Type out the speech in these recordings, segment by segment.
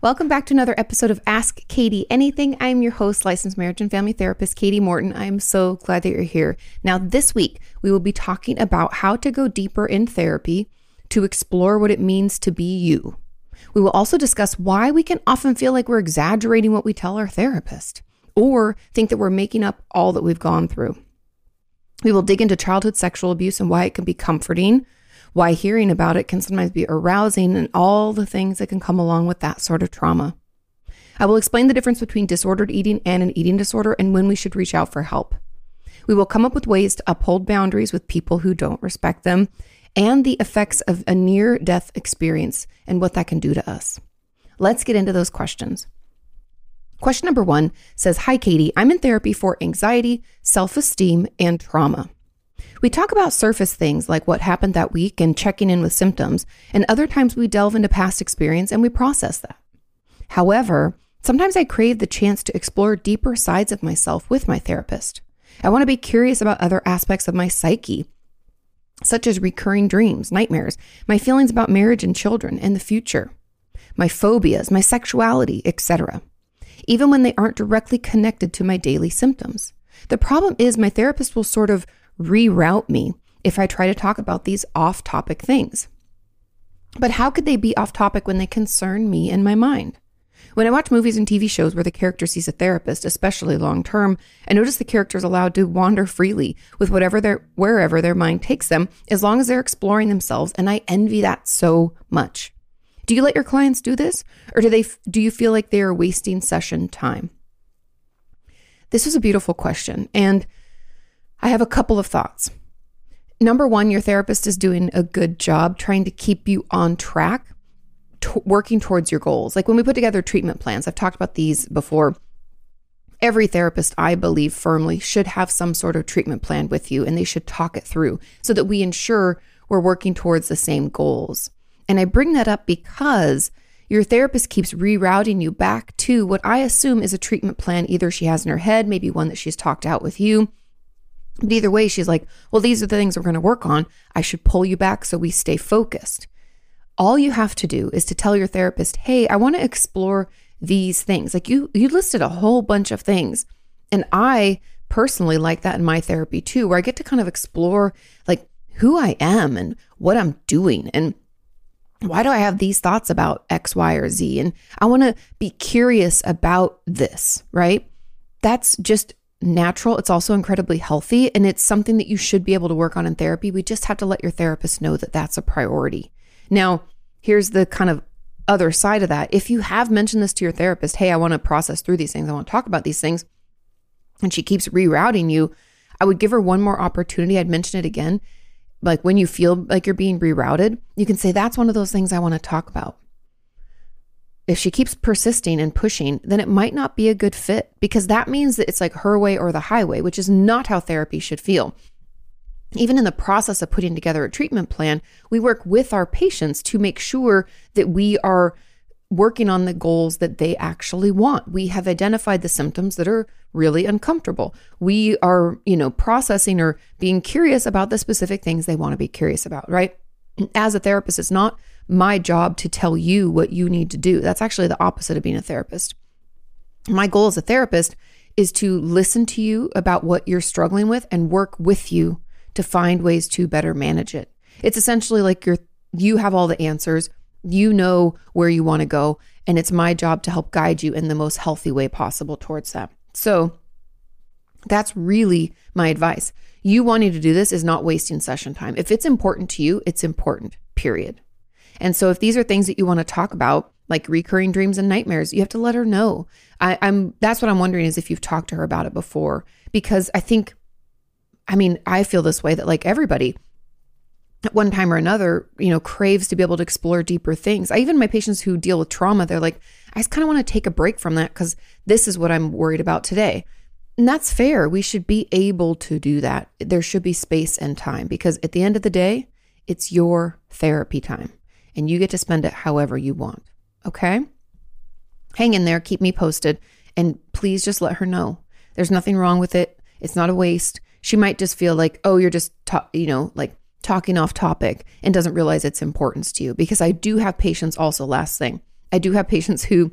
Welcome back to another episode of Ask Kati Anything. I'm your host, licensed marriage and family therapist, Kati Morton. I'm so glad that you're here. Now, this week, we will be talking about how to go deeper in therapy to explore what it means to be you. We will also discuss why we can often feel like we're exaggerating what we tell our therapist or think that we're making up all that we've gone through. We will dig into childhood sexual abuse and why it can be comforting why hearing about it can sometimes be arousing and all the things that can come along with that sort of trauma. I will explain the difference between disordered eating and an eating disorder and when we should reach out for help. We will come up with ways to uphold boundaries with people who don't respect them and the effects of a near death experience and what that can do to us. Let's get into those questions. Question number one says Hi, Kati. I'm in therapy for anxiety, self esteem, and trauma. We talk about surface things like what happened that week and checking in with symptoms, and other times we delve into past experience and we process that. However, sometimes I crave the chance to explore deeper sides of myself with my therapist. I want to be curious about other aspects of my psyche, such as recurring dreams, nightmares, my feelings about marriage and children and the future, my phobias, my sexuality, etc., even when they aren't directly connected to my daily symptoms. The problem is, my therapist will sort of reroute me if I try to talk about these off topic things. But how could they be off topic when they concern me and my mind? When I watch movies and TV shows where the character sees a therapist, especially long term, I notice the character is allowed to wander freely with whatever their wherever their mind takes them, as long as they're exploring themselves, and I envy that so much. Do you let your clients do this, or do they do you feel like they are wasting session time? This is a beautiful question, and I have a couple of thoughts. Number one, your therapist is doing a good job trying to keep you on track, working towards your goals. Like when we put together treatment plans, I've talked about these before. Every therapist, I believe firmly, should have some sort of treatment plan with you and they should talk it through so that we ensure we're working towards the same goals. And I bring that up because your therapist keeps rerouting you back to what I assume is a treatment plan either she has in her head, maybe one that she's talked out with you but either way, she's like, well, these are the things we're going to work on. I should pull you back so we stay focused. All you have to do is to tell your therapist, hey, I want to explore these things. Like you, you listed a whole bunch of things. And I personally like that in my therapy too, where I get to kind of explore like who I am and what I'm doing and why do I have these thoughts about X, Y, or Z? And I want to be curious about this, right? That's just natural. It's also incredibly healthy. And it's something that you should be able to work on in therapy. We just have to let your therapist know that that's a priority. Now, here's the kind of other side of that. If you have mentioned this to your therapist, hey, I want to process through these things, I want to talk about these things, and she keeps rerouting you, I would give her one more opportunity. I'd mention it again. Like when you feel like you're being rerouted, you can say, that's one of those things I want to talk about if she keeps persisting and pushing, then it might not be a good fit because that means that it's like her way or the highway, which is not how therapy should feel. Even in the process of putting together a treatment plan, we work with our patients to make sure that we are working on the goals that they actually want. We have identified the symptoms that are really uncomfortable. We are, you know, processing or being curious about the specific things they want to be curious about, right? As a therapist, it's not my job to tell you what you need to do. That's actually the opposite of being a therapist. My goal as a therapist is to listen to you about what you're struggling with and work with you to find ways to better manage it. It's essentially like you're you have all the answers. You know where you want to go, and it's my job to help guide you in the most healthy way possible towards that. So, That's really my advice. You wanting to do this is not wasting session time. If it's important to you, it's important, period. And so if these are things that you want to talk about, like recurring dreams and nightmares, you have to let her know. I, am that's what I'm wondering is if you've talked to her about it before. Because I think, I mean, I feel this way that like everybody at one time or another, you know, craves to be able to explore deeper things. I even my patients who deal with trauma, they're like, I just kind of want to take a break from that because this is what I'm worried about today. And that's fair. We should be able to do that. There should be space and time because at the end of the day, it's your therapy time and you get to spend it however you want. Okay? Hang in there, keep me posted, and please just let her know. There's nothing wrong with it. It's not a waste. She might just feel like, oh, you're just, ta- you know, like talking off topic and doesn't realize its importance to you. Because I do have patients also, last thing, I do have patients who,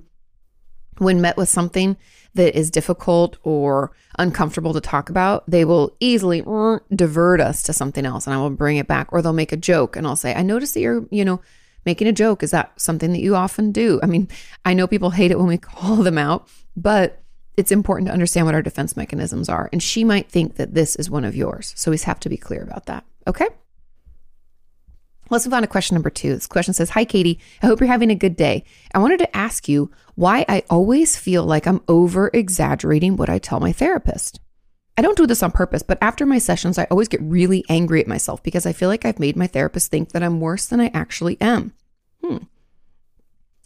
when met with something that is difficult or uncomfortable to talk about, they will easily divert us to something else and I will bring it back. Or they'll make a joke and I'll say, I noticed that you're, you know, making a joke. Is that something that you often do? I mean, I know people hate it when we call them out, but it's important to understand what our defense mechanisms are. And she might think that this is one of yours. So we have to be clear about that. Okay. Let's move on to question number two. This question says Hi, Kati. I hope you're having a good day. I wanted to ask you why I always feel like I'm over exaggerating what I tell my therapist. I don't do this on purpose, but after my sessions, I always get really angry at myself because I feel like I've made my therapist think that I'm worse than I actually am. Hmm.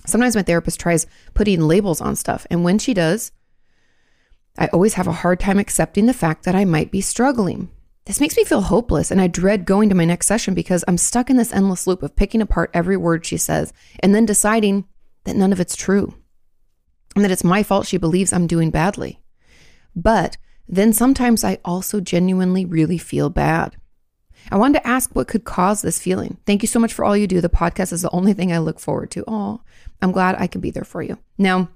Sometimes my therapist tries putting labels on stuff, and when she does, I always have a hard time accepting the fact that I might be struggling. This makes me feel hopeless, and I dread going to my next session because I'm stuck in this endless loop of picking apart every word she says and then deciding that none of it's true and that it's my fault she believes I'm doing badly. But then sometimes I also genuinely really feel bad. I wanted to ask what could cause this feeling. Thank you so much for all you do. The podcast is the only thing I look forward to. Oh, I'm glad I can be there for you. Now,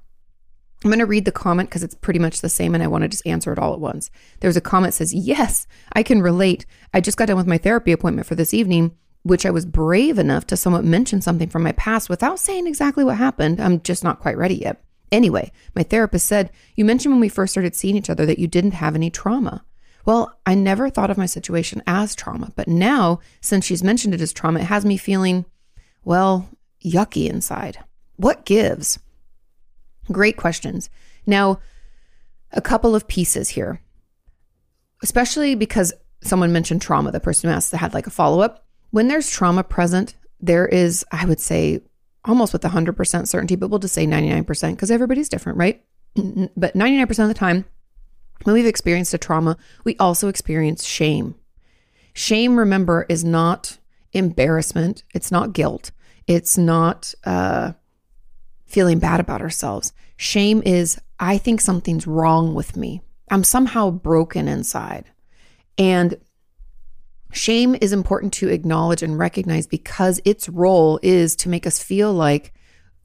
I'm going to read the comment because it's pretty much the same and I want to just answer it all at once. There's a comment says, Yes, I can relate. I just got done with my therapy appointment for this evening, which I was brave enough to somewhat mention something from my past without saying exactly what happened. I'm just not quite ready yet. Anyway, my therapist said, You mentioned when we first started seeing each other that you didn't have any trauma. Well, I never thought of my situation as trauma, but now, since she's mentioned it as trauma, it has me feeling, well, yucky inside. What gives? Great questions. Now, a couple of pieces here, especially because someone mentioned trauma. The person who asked had like a follow up. When there's trauma present, there is, I would say, almost with 100% certainty, but we'll just say 99% because everybody's different, right? But 99% of the time, when we've experienced a trauma, we also experience shame. Shame, remember, is not embarrassment, it's not guilt, it's not uh, feeling bad about ourselves. Shame is, I think something's wrong with me. I'm somehow broken inside. And shame is important to acknowledge and recognize because its role is to make us feel like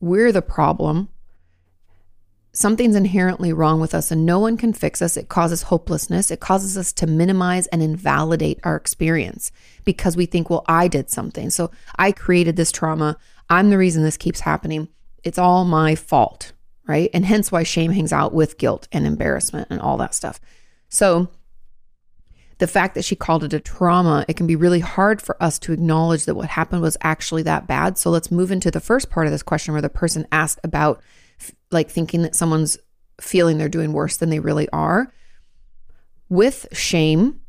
we're the problem. Something's inherently wrong with us and no one can fix us. It causes hopelessness. It causes us to minimize and invalidate our experience because we think, well, I did something. So I created this trauma. I'm the reason this keeps happening it's all my fault, right? And hence why shame hangs out with guilt and embarrassment and all that stuff. So, the fact that she called it a trauma, it can be really hard for us to acknowledge that what happened was actually that bad. So, let's move into the first part of this question where the person asked about like thinking that someone's feeling they're doing worse than they really are. With shame,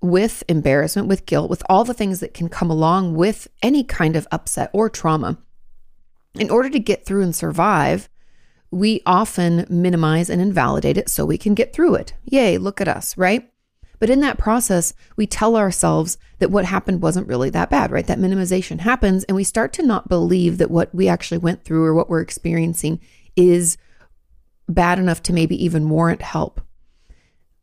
with embarrassment, with guilt, with all the things that can come along with any kind of upset or trauma, in order to get through and survive, we often minimize and invalidate it so we can get through it. Yay, look at us, right? But in that process, we tell ourselves that what happened wasn't really that bad, right? That minimization happens, and we start to not believe that what we actually went through or what we're experiencing is bad enough to maybe even warrant help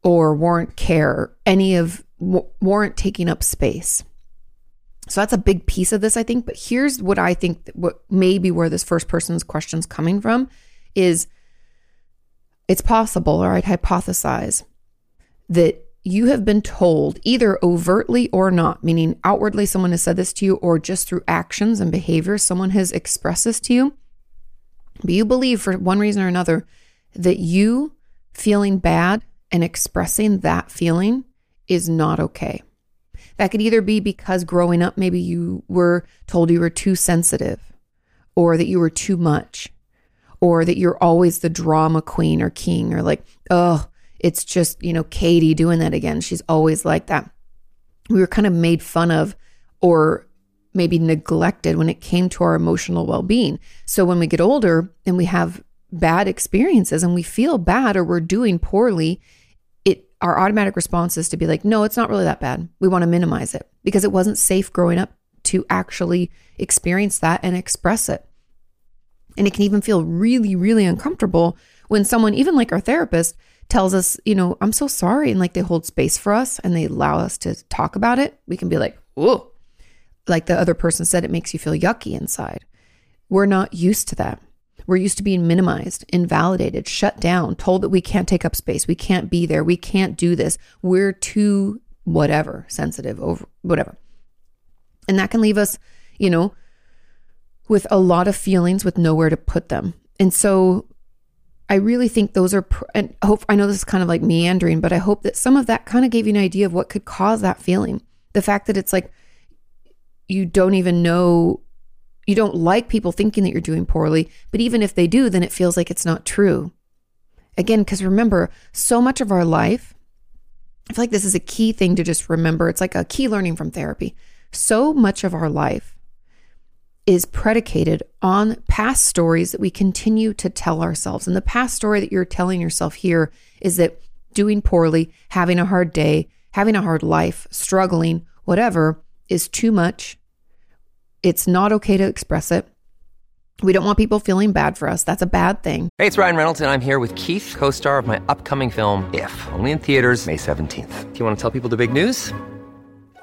or warrant care, any of warrant taking up space. So that's a big piece of this, I think. But here's what I think what maybe where this first person's question's coming from is it's possible, or I'd hypothesize, that you have been told either overtly or not, meaning outwardly someone has said this to you, or just through actions and behavior, someone has expressed this to you. But you believe for one reason or another that you feeling bad and expressing that feeling is not okay. That could either be because growing up, maybe you were told you were too sensitive, or that you were too much, or that you're always the drama queen or king, or like, oh, it's just, you know, Kati doing that again. She's always like that. We were kind of made fun of or maybe neglected when it came to our emotional well being. So when we get older and we have bad experiences and we feel bad or we're doing poorly, it our automatic response is to be like, no, it's not really that bad. We want to minimize it because it wasn't safe growing up to actually experience that and express it. And it can even feel really, really uncomfortable when someone, even like our therapist, tells us, you know, I'm so sorry. And like they hold space for us and they allow us to talk about it. We can be like, oh, Like the other person said, it makes you feel yucky inside. We're not used to that. We're used to being minimized, invalidated, shut down, told that we can't take up space, we can't be there, we can't do this. We're too whatever, sensitive, over whatever. And that can leave us, you know, with a lot of feelings with nowhere to put them. And so I really think those are, and hope, I know this is kind of like meandering, but I hope that some of that kind of gave you an idea of what could cause that feeling. The fact that it's like you don't even know you don't like people thinking that you're doing poorly, but even if they do, then it feels like it's not true. Again, because remember, so much of our life, I feel like this is a key thing to just remember. It's like a key learning from therapy. So much of our life is predicated on past stories that we continue to tell ourselves. And the past story that you're telling yourself here is that doing poorly, having a hard day, having a hard life, struggling, whatever, is too much it's not okay to express it. We don't want people feeling bad for us. That's a bad thing. Hey, it's Ryan Reynolds, and I'm here with Keith, co star of my upcoming film, If, only in theaters, May 17th. Do you want to tell people the big news?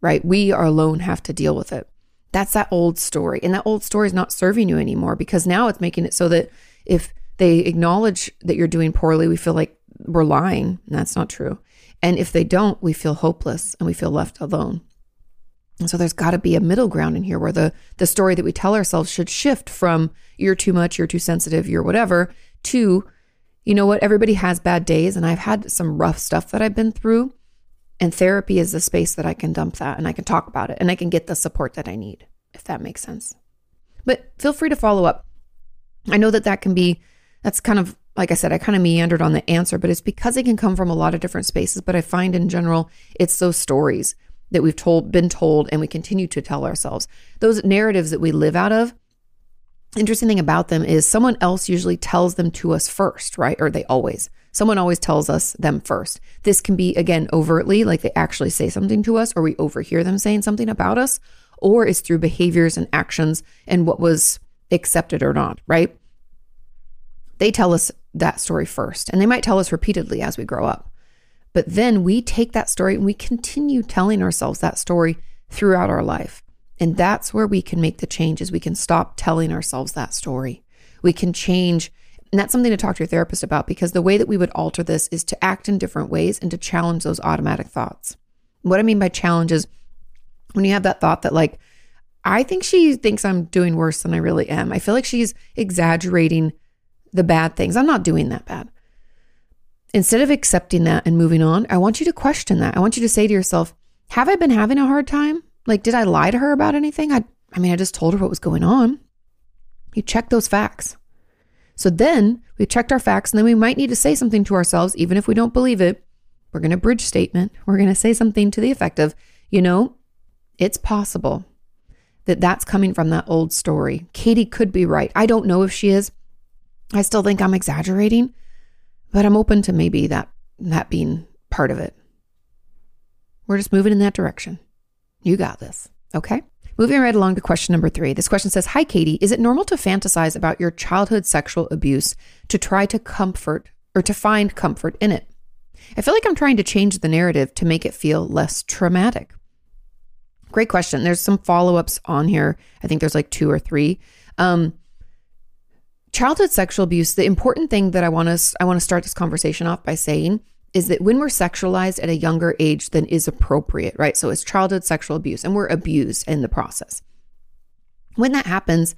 right? We are alone have to deal with it. That's that old story. And that old story is not serving you anymore because now it's making it so that if they acknowledge that you're doing poorly, we feel like we're lying. And that's not true. And if they don't, we feel hopeless and we feel left alone. And so there's got to be a middle ground in here where the the story that we tell ourselves should shift from you're too much, you're too sensitive, you're whatever to you know what, everybody has bad days and I've had some rough stuff that I've been through and therapy is the space that I can dump that and I can talk about it and I can get the support that I need, if that makes sense. But feel free to follow up. I know that that can be, that's kind of, like I said, I kind of meandered on the answer, but it's because it can come from a lot of different spaces. But I find in general, it's those stories that we've told, been told, and we continue to tell ourselves. Those narratives that we live out of, interesting thing about them is someone else usually tells them to us first, right? Or they always. Someone always tells us them first. This can be, again, overtly, like they actually say something to us, or we overhear them saying something about us, or it's through behaviors and actions and what was accepted or not, right? They tell us that story first, and they might tell us repeatedly as we grow up. But then we take that story and we continue telling ourselves that story throughout our life. And that's where we can make the changes. We can stop telling ourselves that story. We can change and that's something to talk to your therapist about because the way that we would alter this is to act in different ways and to challenge those automatic thoughts. What I mean by challenge is when you have that thought that, like, I think she thinks I'm doing worse than I really am. I feel like she's exaggerating the bad things. I'm not doing that bad. Instead of accepting that and moving on, I want you to question that. I want you to say to yourself, Have I been having a hard time? Like, did I lie to her about anything? I, I mean, I just told her what was going on. You check those facts. So then we checked our facts, and then we might need to say something to ourselves, even if we don't believe it. we're going to bridge statement. We're going to say something to the effect of, you know, it's possible that that's coming from that old story. Kati could be right. I don't know if she is. I still think I'm exaggerating, but I'm open to maybe that that being part of it. We're just moving in that direction. You got this. Okay. Moving right along to question number three. This question says Hi, Kati. Is it normal to fantasize about your childhood sexual abuse to try to comfort or to find comfort in it? I feel like I'm trying to change the narrative to make it feel less traumatic. Great question. There's some follow ups on here. I think there's like two or three. Um, childhood sexual abuse. The important thing that I want to I want to start this conversation off by saying is that when we're sexualized at a younger age than is appropriate, right? So it's childhood sexual abuse, and we're abused in the process. When that happens,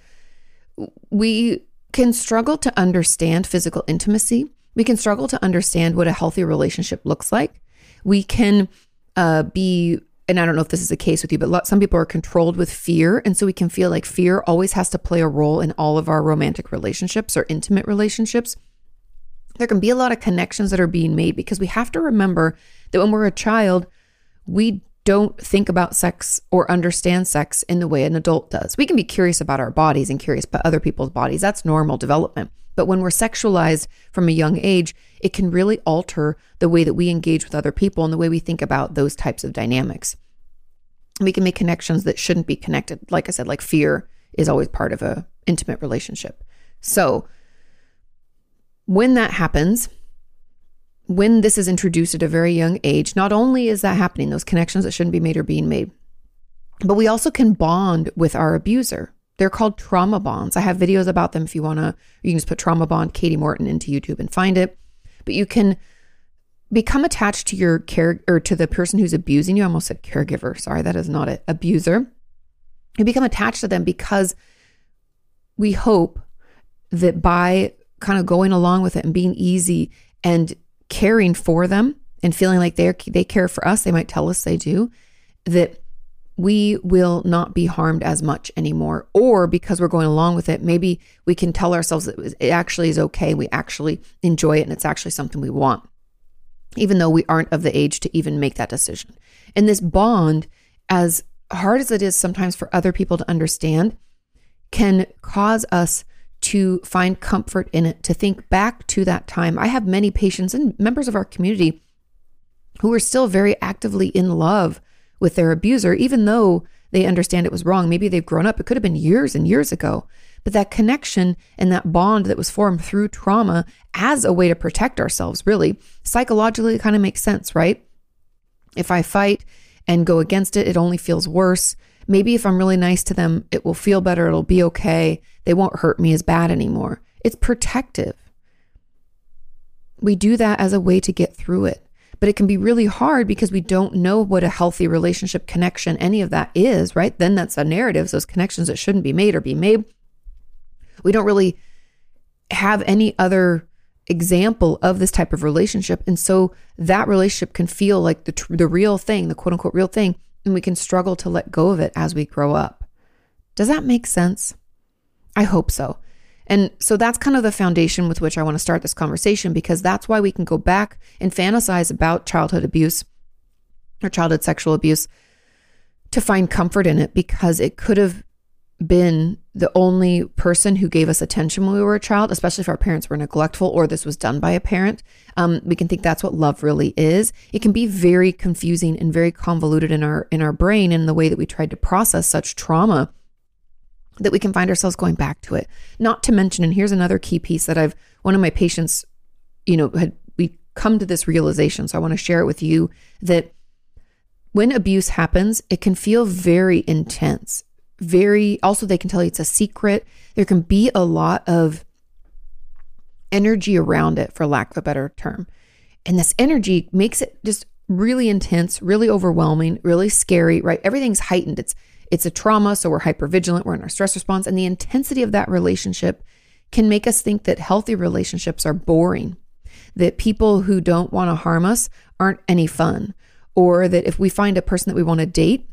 we can struggle to understand physical intimacy. We can struggle to understand what a healthy relationship looks like. We can uh, be and I don't know if this is the case with you, but some people are controlled with fear. And so we can feel like fear always has to play a role in all of our romantic relationships or intimate relationships. There can be a lot of connections that are being made because we have to remember that when we're a child, we don't think about sex or understand sex in the way an adult does. We can be curious about our bodies and curious about other people's bodies. That's normal development. But when we're sexualized from a young age, it can really alter the way that we engage with other people and the way we think about those types of dynamics. We can make connections that shouldn't be connected. Like I said, like fear is always part of a intimate relationship. So when that happens, when this is introduced at a very young age, not only is that happening, those connections that shouldn't be made are being made, but we also can bond with our abuser. They're called trauma bonds. I have videos about them if you want to. You can just put trauma bond Kati Morton into YouTube and find it. But you can become attached to your care or to the person who's abusing you. I almost said caregiver. Sorry, that is not it. Abuser. You become attached to them because we hope that by kind of going along with it and being easy and caring for them and feeling like they they care for us, they might tell us they do, that we will not be harmed as much anymore. Or because we're going along with it, maybe we can tell ourselves that it actually is okay. We actually enjoy it and it's actually something we want, even though we aren't of the age to even make that decision. And this bond, as hard as it is sometimes for other people to understand, can cause us to find comfort in it, to think back to that time. I have many patients and members of our community who are still very actively in love with their abuser, even though they understand it was wrong. Maybe they've grown up. It could have been years and years ago. But that connection and that bond that was formed through trauma as a way to protect ourselves, really, psychologically, kind of makes sense, right? If I fight and go against it, it only feels worse. Maybe if I'm really nice to them, it will feel better. It'll be okay. They won't hurt me as bad anymore. It's protective. We do that as a way to get through it. But it can be really hard because we don't know what a healthy relationship connection, any of that is, right? Then that's a narrative. Those connections that shouldn't be made or be made. We don't really have any other example of this type of relationship. And so that relationship can feel like the, tr- the real thing, the quote unquote real thing and we can struggle to let go of it as we grow up. Does that make sense? I hope so. And so that's kind of the foundation with which I want to start this conversation because that's why we can go back and fantasize about childhood abuse or childhood sexual abuse to find comfort in it because it could have been the only person who gave us attention when we were a child, especially if our parents were neglectful or this was done by a parent. Um, we can think that's what love really is. It can be very confusing and very convoluted in our in our brain in the way that we tried to process such trauma that we can find ourselves going back to it. Not to mention, and here's another key piece that I've one of my patients, you know, had we come to this realization. So I want to share it with you that when abuse happens, it can feel very intense very, also, they can tell you it's a secret. There can be a lot of energy around it, for lack of a better term. And this energy makes it just really intense, really overwhelming, really scary, right? Everything's heightened. It's it's a trauma, so we're hyper vigilant, we're in our stress response, and the intensity of that relationship can make us think that healthy relationships are boring, that people who don't want to harm us aren't any fun, or that if we find a person that we want to date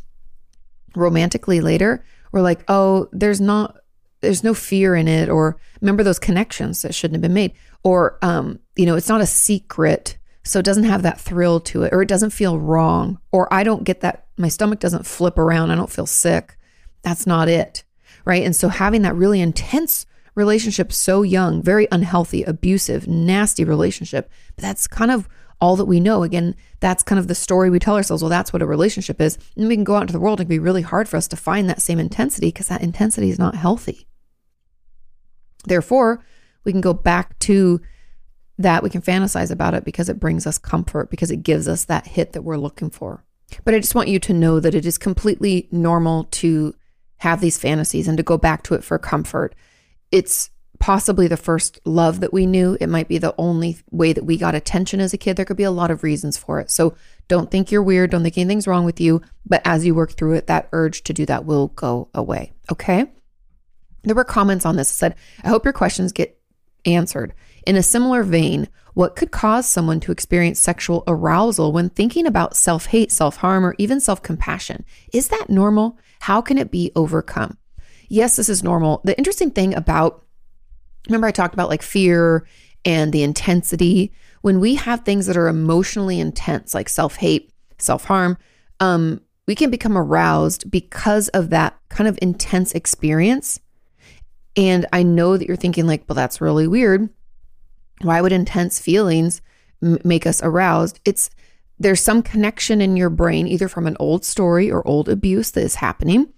romantically later, we're like, oh, there's not, there's no fear in it, or remember those connections that shouldn't have been made, or, um, you know, it's not a secret So it doesn't have that thrill to it, or it doesn't feel wrong, or I don't get that, my stomach doesn't flip around. I don't feel sick. That's not it. Right. And so having that really intense relationship so young, very unhealthy, abusive, nasty relationship, that's kind of all that we know. Again, that's kind of the story we tell ourselves. Well, that's what a relationship is. And we can go out into the world and it can be really hard for us to find that same intensity because that intensity is not healthy. Therefore, we can go back to that. We can fantasize about it because it brings us comfort, because it gives us that hit that we're looking for. But I just want you to know that it is completely normal to have these fantasies and to go back to it for comfort. It's possibly the first love that we knew. It might be the only way that we got attention as a kid. There could be a lot of reasons for it. So don't think you're weird. Don't think anything's wrong with you. But as you work through it, that urge to do that will go away. Okay. There were comments on this that said, I hope your questions get answered. In a similar vein, what could cause someone to experience sexual arousal when thinking about self hate, self harm, or even self compassion? Is that normal? How can it be overcome? Yes, this is normal. The interesting thing about, remember, I talked about like fear and the intensity. When we have things that are emotionally intense, like self hate, self harm, um, we can become aroused because of that kind of intense experience. And I know that you're thinking, like, well, that's really weird. Why would intense feelings m- make us aroused? It's there's some connection in your brain, either from an old story or old abuse that is happening.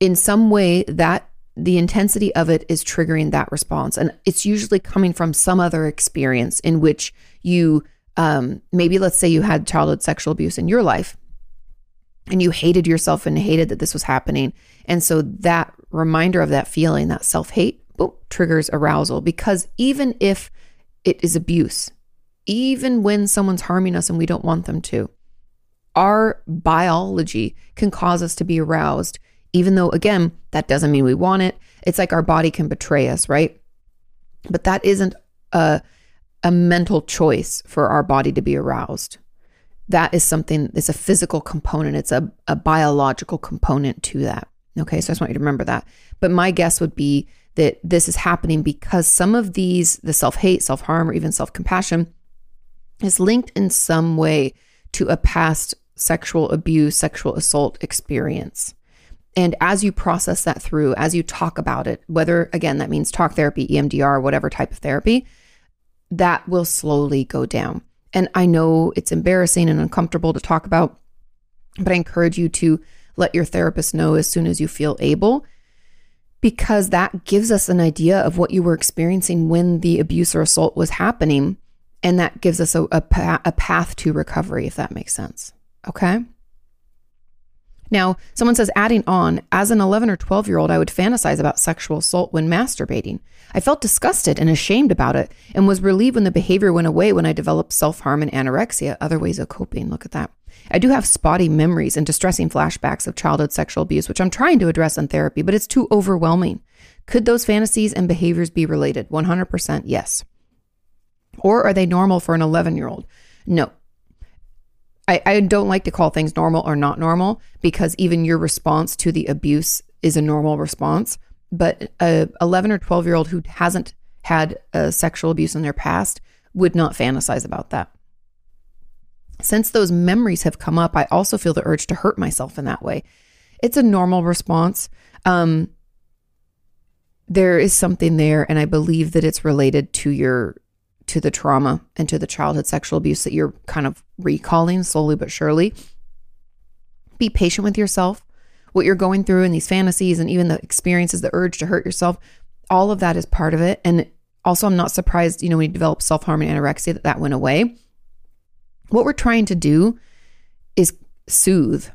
In some way, that the intensity of it is triggering that response. And it's usually coming from some other experience in which you, um, maybe let's say you had childhood sexual abuse in your life and you hated yourself and hated that this was happening. And so that reminder of that feeling, that self hate, triggers arousal because even if it is abuse, even when someone's harming us and we don't want them to, our biology can cause us to be aroused, even though, again, that doesn't mean we want it. It's like our body can betray us, right? But that isn't a, a mental choice for our body to be aroused. That is something, it's a physical component, it's a, a biological component to that. Okay, so I just want you to remember that. But my guess would be that this is happening because some of these, the self hate, self harm, or even self compassion, is linked in some way to a past sexual abuse, sexual assault experience. And as you process that through, as you talk about it, whether again that means talk therapy, EMDR, whatever type of therapy, that will slowly go down. And I know it's embarrassing and uncomfortable to talk about, but I encourage you to let your therapist know as soon as you feel able because that gives us an idea of what you were experiencing when the abuse or assault was happening. And that gives us a, a, a path to recovery, if that makes sense. Okay. Now, someone says, adding on, as an 11 or 12 year old, I would fantasize about sexual assault when masturbating. I felt disgusted and ashamed about it and was relieved when the behavior went away when I developed self harm and anorexia, other ways of coping. Look at that. I do have spotty memories and distressing flashbacks of childhood sexual abuse, which I'm trying to address in therapy, but it's too overwhelming. Could those fantasies and behaviors be related? 100% yes. Or are they normal for an 11 year old? No. I, I don't like to call things normal or not normal because even your response to the abuse is a normal response. But a 11 or 12 year old who hasn't had a sexual abuse in their past would not fantasize about that. Since those memories have come up, I also feel the urge to hurt myself in that way. It's a normal response. Um, there is something there, and I believe that it's related to your to the trauma and to the childhood sexual abuse that you're kind of recalling slowly but surely. Be patient with yourself. What you're going through and these fantasies and even the experiences, the urge to hurt yourself, all of that is part of it. And also, I'm not surprised, you know, when you develop self harm and anorexia, that that went away what we're trying to do is soothe.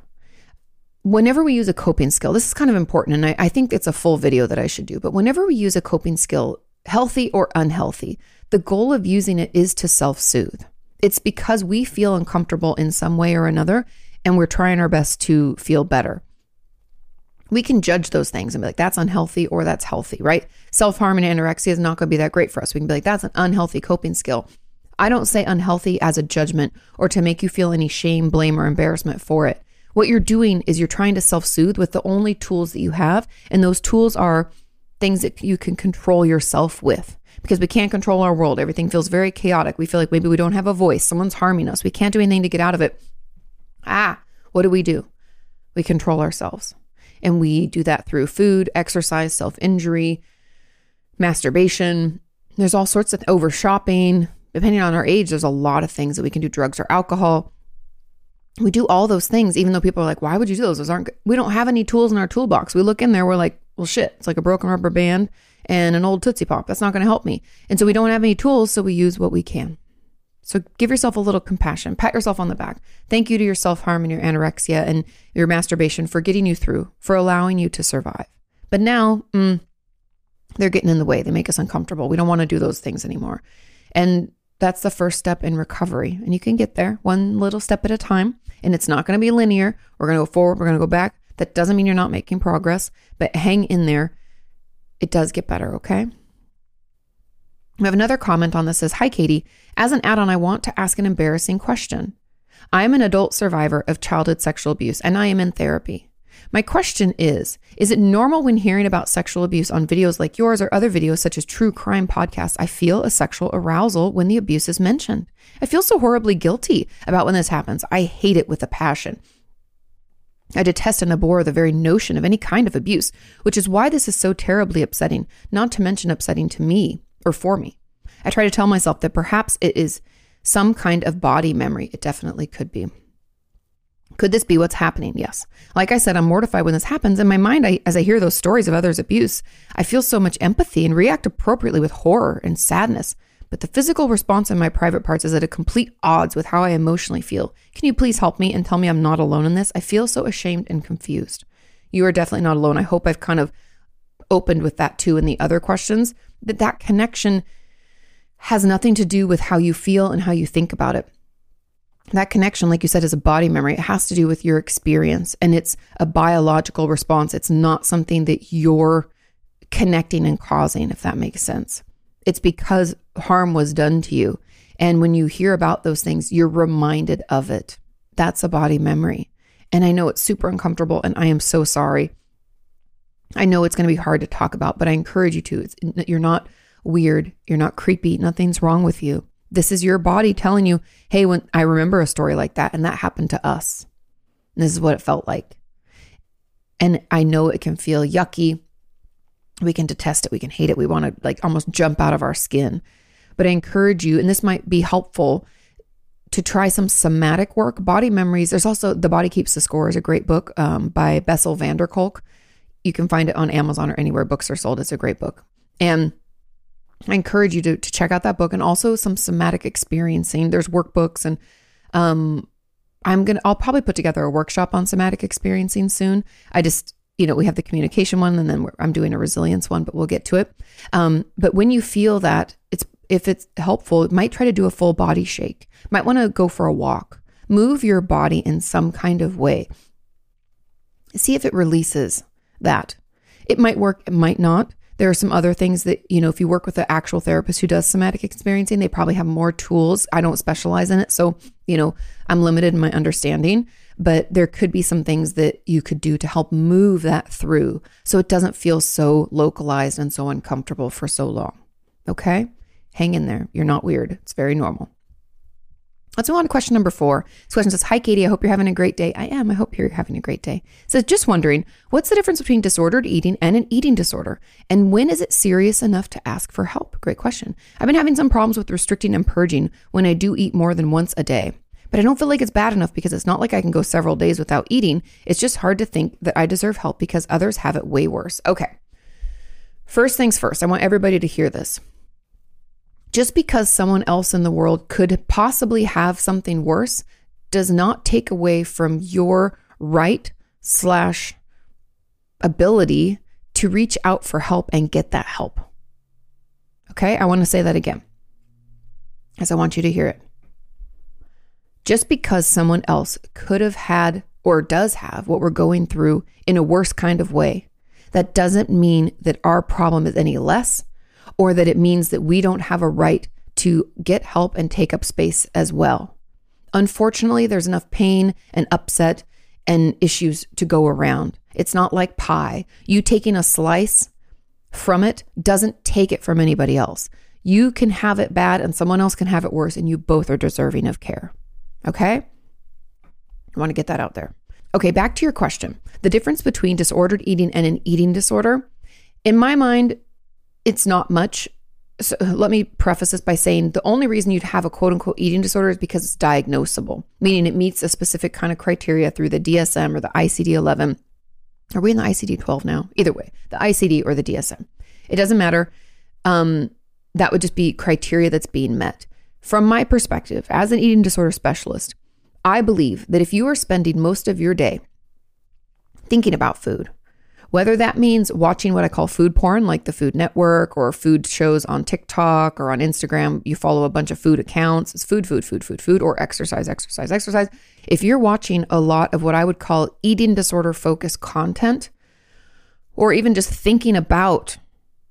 Whenever we use a coping skill, this is kind of important, and I, I think it's a full video that I should do, but whenever we use a coping skill, healthy or unhealthy, the goal of using it is to self soothe. It's because we feel uncomfortable in some way or another, and we're trying our best to feel better. We can judge those things and be like, that's unhealthy or that's healthy, right? Self harm and anorexia is not going to be that great for us. We can be like, that's an unhealthy coping skill. I don't say unhealthy as a judgment or to make you feel any shame, blame, or embarrassment for it. What you're doing is you're trying to self soothe with the only tools that you have. And those tools are things that you can control yourself with. Because we can't control our world. Everything feels very chaotic. We feel like maybe we don't have a voice. Someone's harming us. We can't do anything to get out of it. Ah, what do we do? We control ourselves. And we do that through food, exercise, self injury, masturbation. There's all sorts of over shopping. Depending on our age, there's a lot of things that we can do drugs or alcohol. We do all those things, even though people are like, why would you do those? Those aren't, good. we don't have any tools in our toolbox. We look in there, we're like, well, shit, it's like a broken rubber band and an old Tootsie Pop. That's not going to help me. And so we don't have any tools, so we use what we can. So give yourself a little compassion. Pat yourself on the back. Thank you to your self harm and your anorexia and your masturbation for getting you through, for allowing you to survive. But now, mm, they're getting in the way. They make us uncomfortable. We don't want to do those things anymore. And that's the first step in recovery. And you can get there one little step at a time. And it's not going to be linear. We're going to go forward, we're going to go back. That doesn't mean you're not making progress, but hang in there. It does get better, okay? We have another comment on this says, Hi, Kati. As an add on, I want to ask an embarrassing question. I am an adult survivor of childhood sexual abuse and I am in therapy. My question is Is it normal when hearing about sexual abuse on videos like yours or other videos such as true crime podcasts? I feel a sexual arousal when the abuse is mentioned. I feel so horribly guilty about when this happens. I hate it with a passion. I detest and abhor the very notion of any kind of abuse, which is why this is so terribly upsetting, not to mention upsetting to me or for me. I try to tell myself that perhaps it is some kind of body memory. It definitely could be. Could this be what's happening? Yes. Like I said, I'm mortified when this happens. In my mind, I, as I hear those stories of others' abuse, I feel so much empathy and react appropriately with horror and sadness. But the physical response in my private parts is at a complete odds with how I emotionally feel. Can you please help me and tell me I'm not alone in this? I feel so ashamed and confused. You are definitely not alone. I hope I've kind of opened with that too in the other questions. That that connection has nothing to do with how you feel and how you think about it. That connection, like you said, is a body memory. It has to do with your experience and it's a biological response. It's not something that you're connecting and causing, if that makes sense. It's because harm was done to you. And when you hear about those things, you're reminded of it. That's a body memory. And I know it's super uncomfortable and I am so sorry. I know it's going to be hard to talk about, but I encourage you to. It's, you're not weird. You're not creepy. Nothing's wrong with you. This is your body telling you, hey, when I remember a story like that and that happened to us. And this is what it felt like. And I know it can feel yucky. We can detest it. We can hate it. We want to like almost jump out of our skin. But I encourage you, and this might be helpful to try some somatic work, body memories. There's also The Body Keeps the Score is a great book um, by Bessel van der Kolk. You can find it on Amazon or anywhere books are sold. It's a great book. And I encourage you to, to check out that book and also some somatic experiencing. There's workbooks and um, I'm to, I'll probably put together a workshop on somatic experiencing soon. I just, you know, we have the communication one and then I'm doing a resilience one, but we'll get to it. Um, but when you feel that it's, if it's helpful, it might try to do a full body shake. Might want to go for a walk. Move your body in some kind of way. See if it releases that. It might work, it might not. There are some other things that, you know, if you work with an actual therapist who does somatic experiencing, they probably have more tools. I don't specialize in it. So, you know, I'm limited in my understanding, but there could be some things that you could do to help move that through so it doesn't feel so localized and so uncomfortable for so long. Okay? Hang in there. You're not weird. It's very normal. Let's move on to question number four. This question says, Hi, Kati. I hope you're having a great day. I am. I hope you're having a great day. It says, just wondering, what's the difference between disordered eating and an eating disorder? And when is it serious enough to ask for help? Great question. I've been having some problems with restricting and purging when I do eat more than once a day. But I don't feel like it's bad enough because it's not like I can go several days without eating. It's just hard to think that I deserve help because others have it way worse. Okay. First things first, I want everybody to hear this just because someone else in the world could possibly have something worse does not take away from your right slash ability to reach out for help and get that help. Okay, I want to say that again, as I want you to hear it. Just because someone else could have had or does have what we're going through in a worse kind of way, that doesn't mean that our problem is any less or that it means that we don't have a right to get help and take up space as well. Unfortunately, there's enough pain and upset and issues to go around. It's not like pie. You taking a slice from it doesn't take it from anybody else. You can have it bad and someone else can have it worse, and you both are deserving of care. Okay? I want to get that out there. Okay, back to your question. The difference between disordered eating and an eating disorder, in my mind, it's not much. So let me preface this by saying the only reason you'd have a quote unquote eating disorder is because it's diagnosable, meaning it meets a specific kind of criteria through the DSM or the ICD 11. Are we in the ICD 12 now? Either way, the ICD or the DSM. It doesn't matter. Um, that would just be criteria that's being met. From my perspective, as an eating disorder specialist, I believe that if you are spending most of your day thinking about food, whether that means watching what I call food porn, like the Food Network or food shows on TikTok or on Instagram, you follow a bunch of food accounts, it's food, food, food, food, food, or exercise, exercise, exercise. If you're watching a lot of what I would call eating disorder focused content, or even just thinking about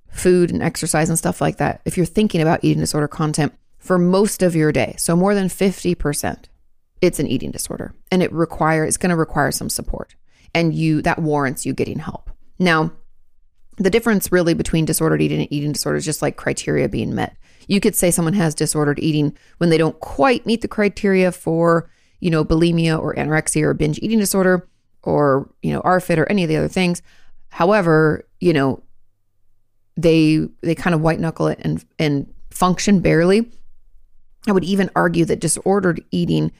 food and exercise and stuff like that, if you're thinking about eating disorder content for most of your day, so more than 50%, it's an eating disorder and it requires it's going to require some support and you that warrants you getting help. Now, the difference really between disordered eating and eating disorder is just like criteria being met. You could say someone has disordered eating when they don't quite meet the criteria for, you know, bulimia or anorexia or binge eating disorder or, you know, ARFID or any of the other things. However, you know, they they kind of white knuckle it and and function barely. I would even argue that disordered eating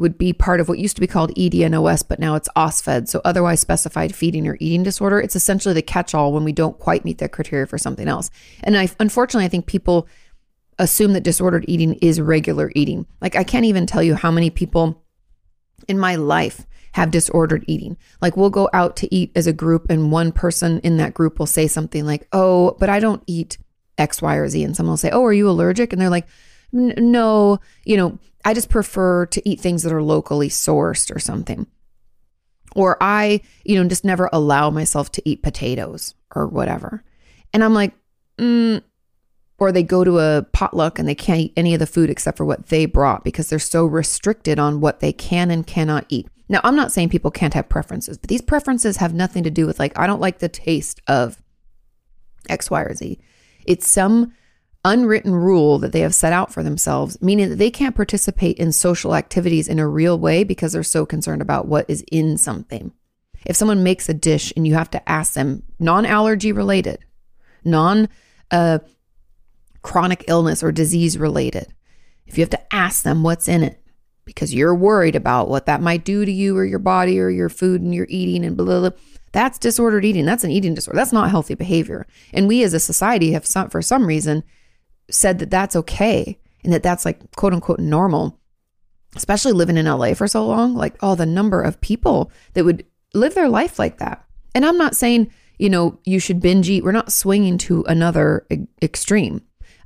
would be part of what used to be called EDNOS, but now it's OSFED, so otherwise specified feeding or eating disorder. It's essentially the catch all when we don't quite meet that criteria for something else. And I, unfortunately, I think people assume that disordered eating is regular eating. Like, I can't even tell you how many people in my life have disordered eating. Like, we'll go out to eat as a group, and one person in that group will say something like, Oh, but I don't eat X, Y, or Z. And someone will say, Oh, are you allergic? And they're like, No, you know, I just prefer to eat things that are locally sourced or something. Or I, you know, just never allow myself to eat potatoes or whatever. And I'm like, mm. or they go to a potluck and they can't eat any of the food except for what they brought because they're so restricted on what they can and cannot eat. Now, I'm not saying people can't have preferences, but these preferences have nothing to do with like, I don't like the taste of X, Y, or Z. It's some unwritten rule that they have set out for themselves, meaning that they can't participate in social activities in a real way because they're so concerned about what is in something. If someone makes a dish and you have to ask them, non allergy related, non uh, chronic illness or disease related, if you have to ask them what's in it because you're worried about what that might do to you or your body or your food and you're eating and blah, blah, blah that's disordered eating. That's an eating disorder. That's not healthy behavior. And we as a society have, some, for some reason, said that that's okay and that that's like quote unquote normal, especially living in LA for so long. Like, oh, the number of people that would live their life like that. And I'm not saying, you know, you should binge eat. We're not swinging to another extreme.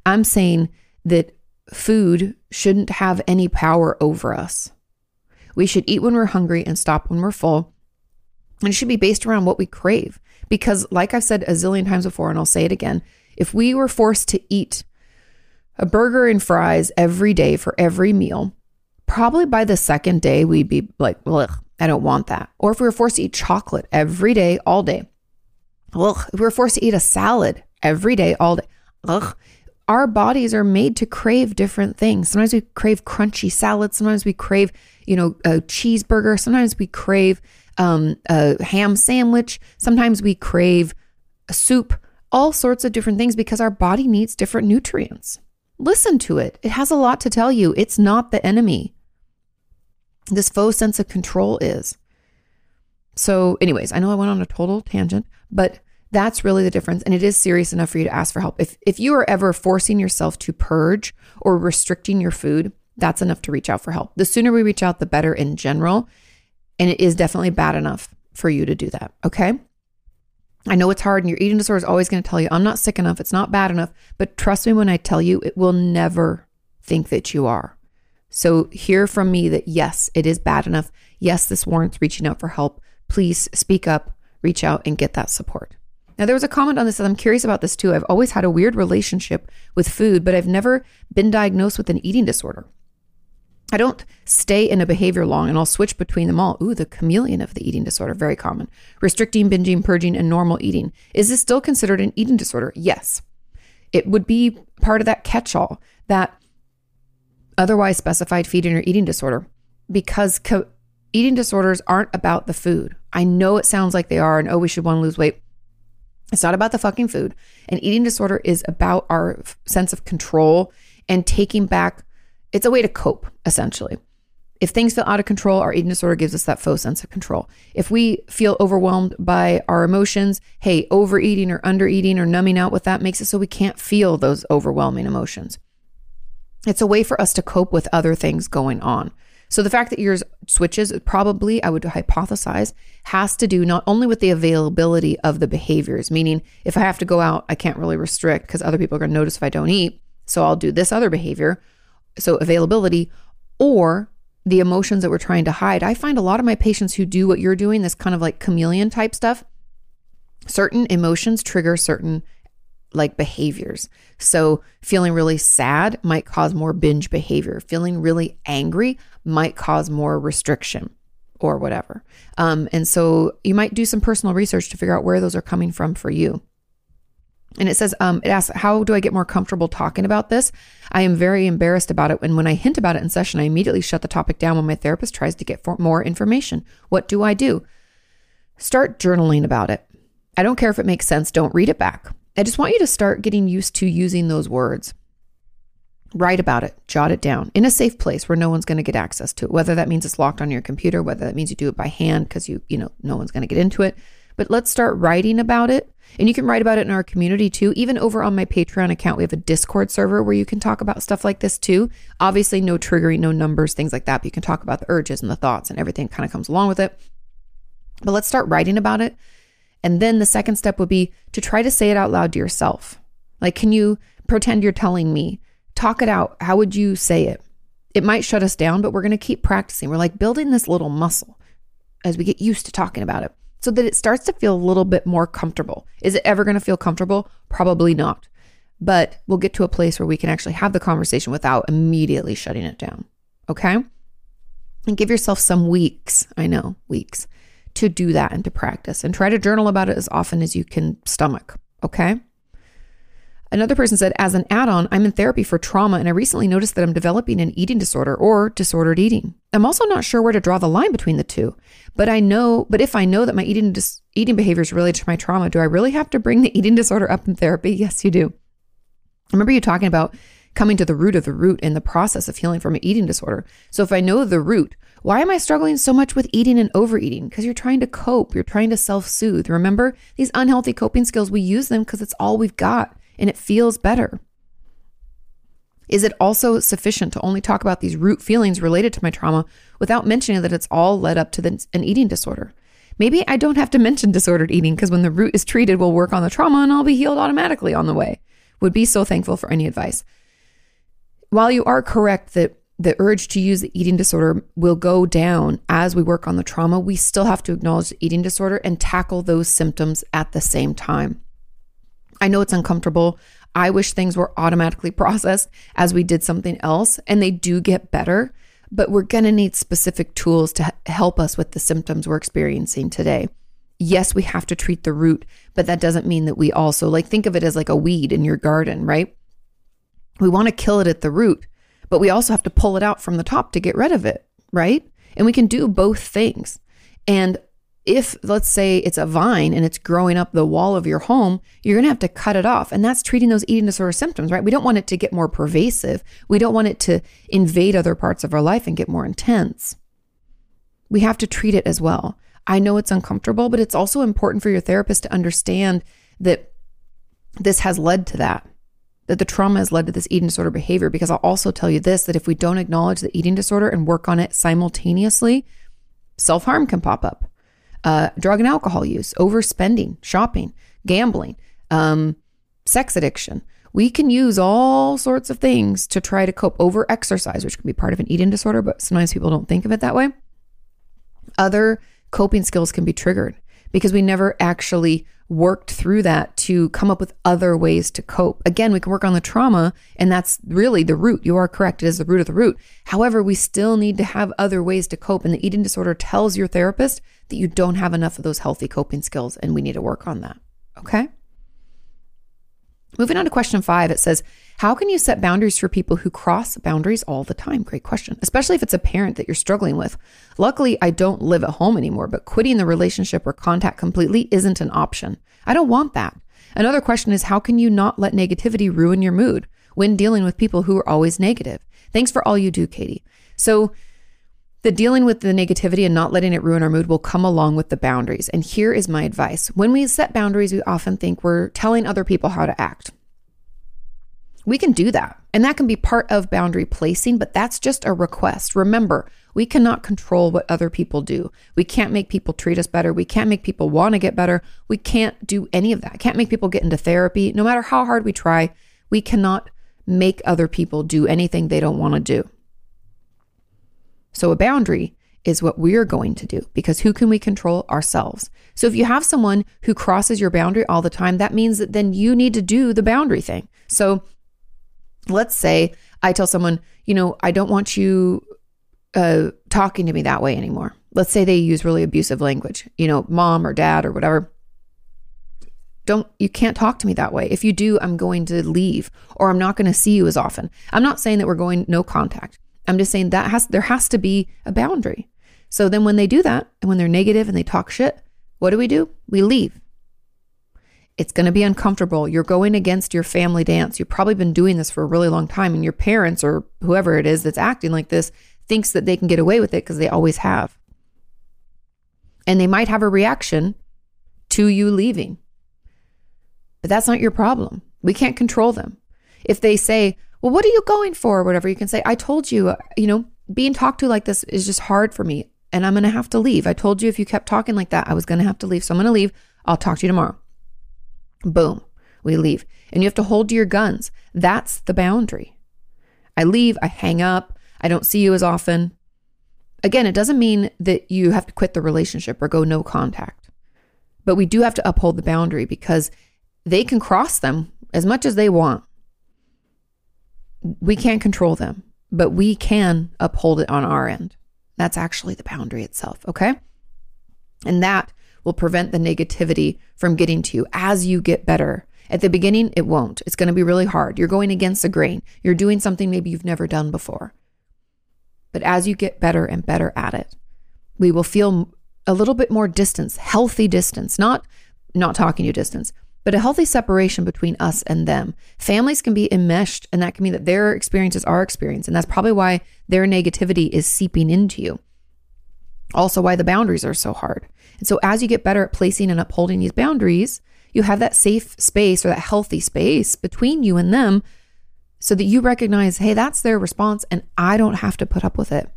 I'm saying that food shouldn't have any power over us. We should eat when we're hungry and stop when we're full. And it should be based around what we crave. Because, like I've said a zillion times before, and I'll say it again, if we were forced to eat a burger and fries every day for every meal, probably by the second day, we'd be like, ugh, I don't want that. Or if we were forced to eat chocolate every day, all day, ugh, if we were forced to eat a salad every day, all day, ugh, our bodies are made to crave different things. Sometimes we crave crunchy salad. Sometimes we crave, you know, a cheeseburger. Sometimes we crave um, a ham sandwich. Sometimes we crave a soup, all sorts of different things because our body needs different nutrients. Listen to it. It has a lot to tell you. It's not the enemy. This faux sense of control is. So, anyways, I know I went on a total tangent, but that's really the difference. And it is serious enough for you to ask for help. If, if you are ever forcing yourself to purge or restricting your food, that's enough to reach out for help. The sooner we reach out, the better in general. And it is definitely bad enough for you to do that. Okay. I know it's hard and your eating disorder is always going to tell you, I'm not sick enough. It's not bad enough. But trust me when I tell you, it will never think that you are. So hear from me that yes, it is bad enough. Yes, this warrants reaching out for help. Please speak up, reach out, and get that support. Now, there was a comment on this that I'm curious about this too. I've always had a weird relationship with food, but I've never been diagnosed with an eating disorder. I don't stay in a behavior long and I'll switch between them all. Ooh, the chameleon of the eating disorder, very common. Restricting, binging, purging, and normal eating. Is this still considered an eating disorder? Yes. It would be part of that catch all, that otherwise specified feeding or eating disorder, because co- eating disorders aren't about the food. I know it sounds like they are, and oh, we should want to lose weight. It's not about the fucking food. An eating disorder is about our f- sense of control and taking back. It's a way to cope, essentially. If things feel out of control, our eating disorder gives us that faux sense of control. If we feel overwhelmed by our emotions, hey, overeating or undereating or numbing out with that makes it so we can't feel those overwhelming emotions. It's a way for us to cope with other things going on. So the fact that yours switches probably, I would hypothesize, has to do not only with the availability of the behaviors, meaning if I have to go out, I can't really restrict because other people are going to notice if I don't eat. So I'll do this other behavior. So availability or the emotions that we're trying to hide. I find a lot of my patients who do what you're doing, this kind of like chameleon type stuff, certain emotions trigger certain like behaviors. So, feeling really sad might cause more binge behavior. Feeling really angry might cause more restriction or whatever. Um, and so, you might do some personal research to figure out where those are coming from for you. And it says, um, it asks, how do I get more comfortable talking about this? I am very embarrassed about it. And when I hint about it in session, I immediately shut the topic down when my therapist tries to get more information. What do I do? Start journaling about it. I don't care if it makes sense. Don't read it back. I just want you to start getting used to using those words. Write about it, jot it down in a safe place where no one's going to get access to it. Whether that means it's locked on your computer, whether that means you do it by hand because you, you know, no one's going to get into it. But let's start writing about it. And you can write about it in our community too. Even over on my Patreon account, we have a Discord server where you can talk about stuff like this too. Obviously, no triggering, no numbers, things like that. But you can talk about the urges and the thoughts and everything kind of comes along with it. But let's start writing about it and then the second step would be to try to say it out loud to yourself. Like, can you pretend you're telling me? Talk it out. How would you say it? It might shut us down, but we're going to keep practicing. We're like building this little muscle as we get used to talking about it so that it starts to feel a little bit more comfortable. Is it ever going to feel comfortable? Probably not. But we'll get to a place where we can actually have the conversation without immediately shutting it down. Okay? And give yourself some weeks. I know, weeks to do that and to practice and try to journal about it as often as you can stomach. Okay. Another person said, as an add on, I'm in therapy for trauma and I recently noticed that I'm developing an eating disorder or disordered eating. I'm also not sure where to draw the line between the two, but I know, but if I know that my eating, dis- eating behavior is related to my trauma, do I really have to bring the eating disorder up in therapy? Yes, you do. I remember you talking about coming to the root of the root in the process of healing from an eating disorder. So if I know the root, why am I struggling so much with eating and overeating? Because you're trying to cope, you're trying to self soothe. Remember, these unhealthy coping skills, we use them because it's all we've got and it feels better. Is it also sufficient to only talk about these root feelings related to my trauma without mentioning that it's all led up to the, an eating disorder? Maybe I don't have to mention disordered eating because when the root is treated, we'll work on the trauma and I'll be healed automatically on the way. Would be so thankful for any advice. While you are correct that the urge to use the eating disorder will go down as we work on the trauma, we still have to acknowledge the eating disorder and tackle those symptoms at the same time. I know it's uncomfortable. I wish things were automatically processed as we did something else, and they do get better, but we're going to need specific tools to help us with the symptoms we're experiencing today. Yes, we have to treat the root, but that doesn't mean that we also like think of it as like a weed in your garden, right? We want to kill it at the root but we also have to pull it out from the top to get rid of it, right? And we can do both things. And if, let's say, it's a vine and it's growing up the wall of your home, you're going to have to cut it off. And that's treating those eating disorder symptoms, right? We don't want it to get more pervasive. We don't want it to invade other parts of our life and get more intense. We have to treat it as well. I know it's uncomfortable, but it's also important for your therapist to understand that this has led to that that the trauma has led to this eating disorder behavior. Because I'll also tell you this that if we don't acknowledge the eating disorder and work on it simultaneously, self harm can pop up. Uh, drug and alcohol use, overspending, shopping, gambling, um, sex addiction. We can use all sorts of things to try to cope. Over exercise, which can be part of an eating disorder, but sometimes people don't think of it that way. Other coping skills can be triggered because we never actually worked through that to come up with other ways to cope. Again, we can work on the trauma, and that's really the root. You are correct. It is the root of the root. However, we still need to have other ways to cope. And the eating disorder tells your therapist that you don't have enough of those healthy coping skills, and we need to work on that. Okay. Moving on to question five, it says, How can you set boundaries for people who cross boundaries all the time? Great question, especially if it's a parent that you're struggling with. Luckily, I don't live at home anymore, but quitting the relationship or contact completely isn't an option. I don't want that. Another question is, How can you not let negativity ruin your mood when dealing with people who are always negative? Thanks for all you do, Kati. So, the dealing with the negativity and not letting it ruin our mood will come along with the boundaries. And here is my advice. When we set boundaries, we often think we're telling other people how to act. We can do that. And that can be part of boundary placing, but that's just a request. Remember, we cannot control what other people do. We can't make people treat us better. We can't make people want to get better. We can't do any of that. Can't make people get into therapy. No matter how hard we try, we cannot make other people do anything they don't want to do. So a boundary is what we're going to do because who can we control? Ourselves. So if you have someone who crosses your boundary all the time, that means that then you need to do the boundary thing. So let's say I tell someone, you know, I don't want you uh, talking to me that way anymore. Let's say they use really abusive language, you know, mom or dad or whatever. Don't, you can't talk to me that way. If you do, I'm going to leave or I'm not going to see you as often. I'm not saying that we're going no contact. I'm just saying that has there has to be a boundary. So then when they do that and when they're negative and they talk shit, what do we do? We leave. It's going to be uncomfortable. You're going against your family dance. You've probably been doing this for a really long time and your parents or whoever it is that's acting like this thinks that they can get away with it because they always have. And they might have a reaction to you leaving. But that's not your problem. We can't control them. If they say, well, what are you going for? Or whatever you can say. I told you, uh, you know, being talked to like this is just hard for me and I'm going to have to leave. I told you if you kept talking like that, I was going to have to leave. So I'm going to leave. I'll talk to you tomorrow. Boom, we leave. And you have to hold to your guns. That's the boundary. I leave, I hang up, I don't see you as often. Again, it doesn't mean that you have to quit the relationship or go no contact. But we do have to uphold the boundary because they can cross them as much as they want we can't control them, but we can uphold it on our end. That's actually the boundary itself. Okay. And that will prevent the negativity from getting to you as you get better. At the beginning, it won't. It's going to be really hard. You're going against the grain. You're doing something maybe you've never done before. But as you get better and better at it, we will feel a little bit more distance, healthy distance, not not talking to distance, but a healthy separation between us and them. Families can be enmeshed, and that can mean that their experience is our experience. And that's probably why their negativity is seeping into you. Also, why the boundaries are so hard. And so, as you get better at placing and upholding these boundaries, you have that safe space or that healthy space between you and them so that you recognize, hey, that's their response, and I don't have to put up with it.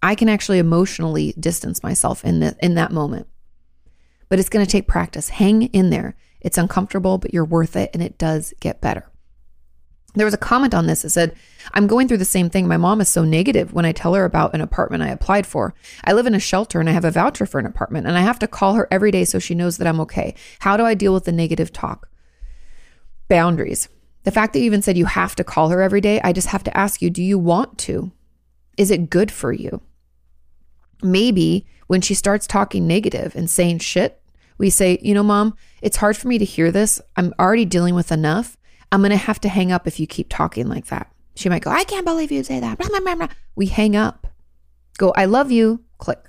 I can actually emotionally distance myself in, the, in that moment. But it's going to take practice. Hang in there. It's uncomfortable, but you're worth it and it does get better. There was a comment on this that said, I'm going through the same thing. My mom is so negative when I tell her about an apartment I applied for. I live in a shelter and I have a voucher for an apartment, and I have to call her every day so she knows that I'm okay. How do I deal with the negative talk? Boundaries. The fact that you even said you have to call her every day, I just have to ask you do you want to? Is it good for you? Maybe when she starts talking negative and saying shit, we say, you know, mom, it's hard for me to hear this. I'm already dealing with enough. I'm going to have to hang up if you keep talking like that. She might go, I can't believe you say that. We hang up. Go, I love you. Click.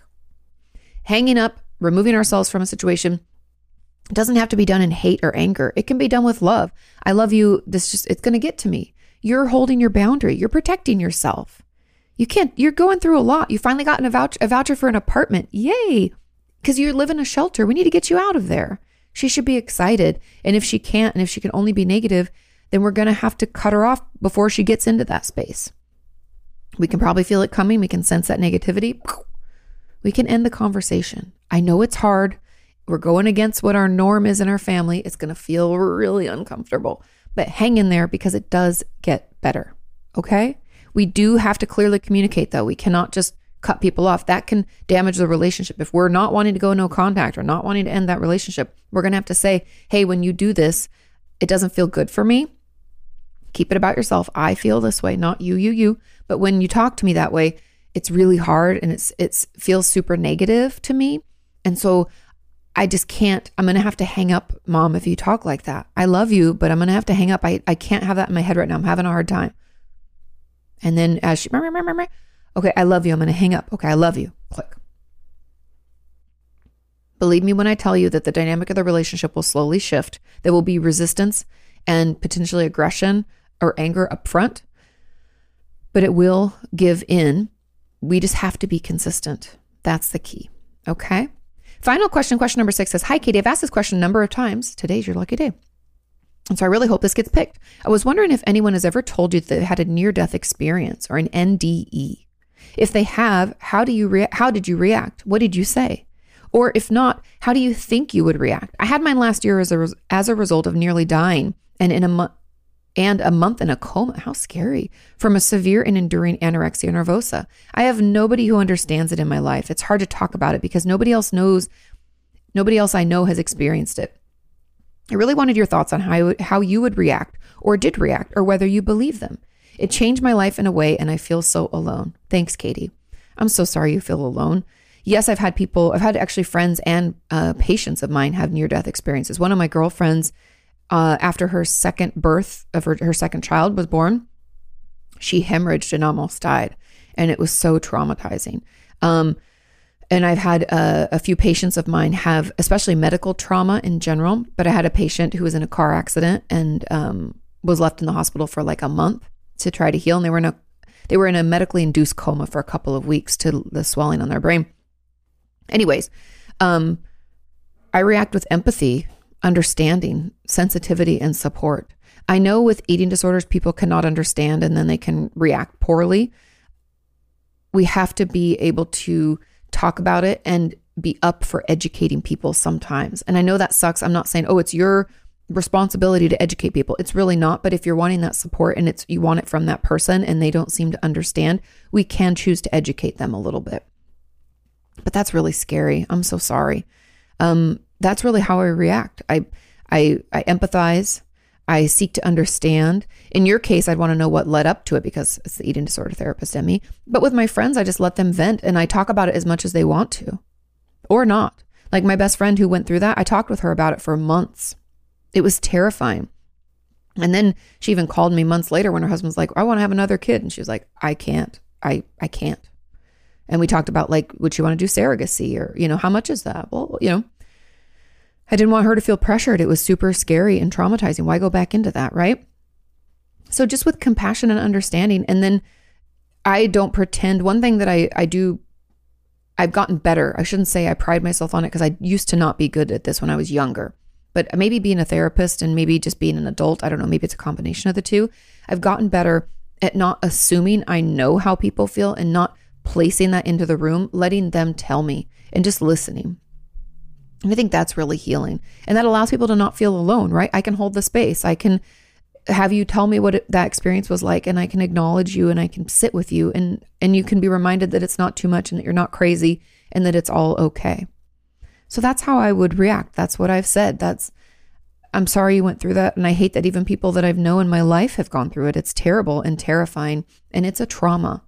Hanging up, removing ourselves from a situation doesn't have to be done in hate or anger. It can be done with love. I love you. This just, it's going to get to me. You're holding your boundary. You're protecting yourself. You can't, you're going through a lot. You finally gotten a voucher, a voucher for an apartment. Yay because you live in a shelter. We need to get you out of there. She should be excited. And if she can't, and if she can only be negative, then we're going to have to cut her off before she gets into that space. We can probably feel it coming. We can sense that negativity. We can end the conversation. I know it's hard. We're going against what our norm is in our family. It's going to feel really uncomfortable, but hang in there because it does get better. Okay. We do have to clearly communicate, though. We cannot just cut people off, that can damage the relationship. If we're not wanting to go no contact or not wanting to end that relationship, we're going to have to say, hey, when you do this, it doesn't feel good for me. Keep it about yourself. I feel this way, not you, you, you. But when you talk to me that way, it's really hard and it's it's feels super negative to me. And so I just can't. I'm going to have to hang up, mom, if you talk like that. I love you, but I'm going to have to hang up. I, I can't have that in my head right now. I'm having a hard time. And then as she, okay, I love you. I'm going to hang up. Okay, I love you. Click. Believe me when I tell you that the dynamic of the relationship will slowly shift. There will be resistance and potentially aggression or anger up front, but it will give in. We just have to be consistent. That's the key. Okay. Final question, question number six says Hi, Kati. I've asked this question a number of times. Today's your lucky day. And so I really hope this gets picked. I was wondering if anyone has ever told you that they had a near death experience or an NDE. If they have, how do you rea- how did you react? What did you say? Or if not, how do you think you would react? I had mine last year as a res- as a result of nearly dying and in a month and a month in a coma. How scary. From a severe and enduring anorexia nervosa. I have nobody who understands it in my life. It's hard to talk about it because nobody else knows, nobody else I know has experienced it. I really wanted your thoughts on how, how you would react or did react or whether you believe them. It changed my life in a way and I feel so alone. Thanks, Kati. I'm so sorry you feel alone. Yes, I've had people, I've had actually friends and uh, patients of mine have near death experiences. One of my girlfriends uh, after her second birth of her, her second child was born, she hemorrhaged and almost died. And it was so traumatizing. Um, and I've had a, a, few patients of mine have, especially medical trauma in general. But I had a patient who was in a car accident and um, was left in the hospital for like a month to try to heal. And they were in a they were in a medically induced coma for a couple of weeks to the swelling on their brain. Anyways, um, I react with empathy understanding, sensitivity, and support. I know with eating disorders, people cannot understand and then they can react poorly. We have to be able to talk about it and be up for educating people sometimes. And I know that sucks. I'm not saying, oh, it's your responsibility to educate people. It's really not. But if you're wanting that support and it's you want it from that person and they don't seem to understand, we can choose to educate them a little bit. But that's really scary. I'm so sorry. Um, that's really how I react. I I I empathize. I seek to understand. In your case, I'd want to know what led up to it because it's the eating disorder therapist in me. But with my friends, I just let them vent and I talk about it as much as they want to or not. Like my best friend who went through that, I talked with her about it for months. It was terrifying. And then she even called me months later when her husband was like, I want to have another kid. And she was like, I can't. I, I can't. And we talked about like, would you want to do surrogacy or, you know, how much is that? Well, you know, I didn't want her to feel pressured. It was super scary and traumatizing. Why go back into that, right? So just with compassion and understanding. And then I don't pretend. One thing that I, I do, I've gotten better. I shouldn't say I pride myself on it because I used to not be good at this when I was younger. But maybe being a therapist and maybe just being an adult, I don't know, maybe it's a combination of the two. I've gotten better at not assuming I know how people feel and not placing that into the room, letting them tell me and just listening. And I think that's really healing. And that allows people to not feel alone, right? I can hold the space. I can have you tell me what it, that experience was like and I can acknowledge you and I can sit with you and and you can be reminded that it's not too much and that you're not crazy and that it's all okay. So that's how I would react. That's what I've said. That's I'm sorry you went through that and I hate that even people that I've known in my life have gone through it. It's terrible and terrifying and it's a trauma.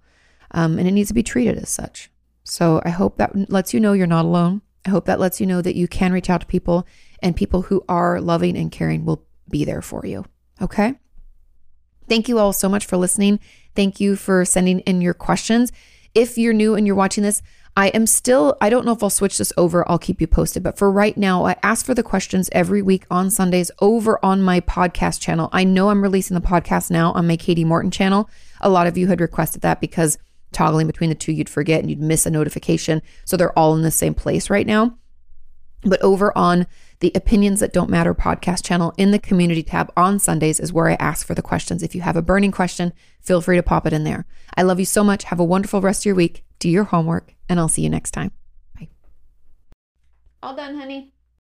Um, and it needs to be treated as such. So I hope that lets you know you're not alone. I hope that lets you know that you can reach out to people and people who are loving and caring will be there for you. Okay. Thank you all so much for listening. Thank you for sending in your questions. If you're new and you're watching this, I am still, I don't know if I'll switch this over. I'll keep you posted. But for right now, I ask for the questions every week on Sundays over on my podcast channel. I know I'm releasing the podcast now on my Kati Morton channel. A lot of you had requested that because toggling between the two, you'd forget and you'd miss a notification. So they're all in the same place right now. But over on the Opinions That Don't Matter podcast channel in the community tab on Sundays is where I ask for the questions. If you have a burning question, feel free to pop it in there. I love you so much. Have a wonderful rest of your week. Do your homework, and I'll see you next time. Bye. All done, honey.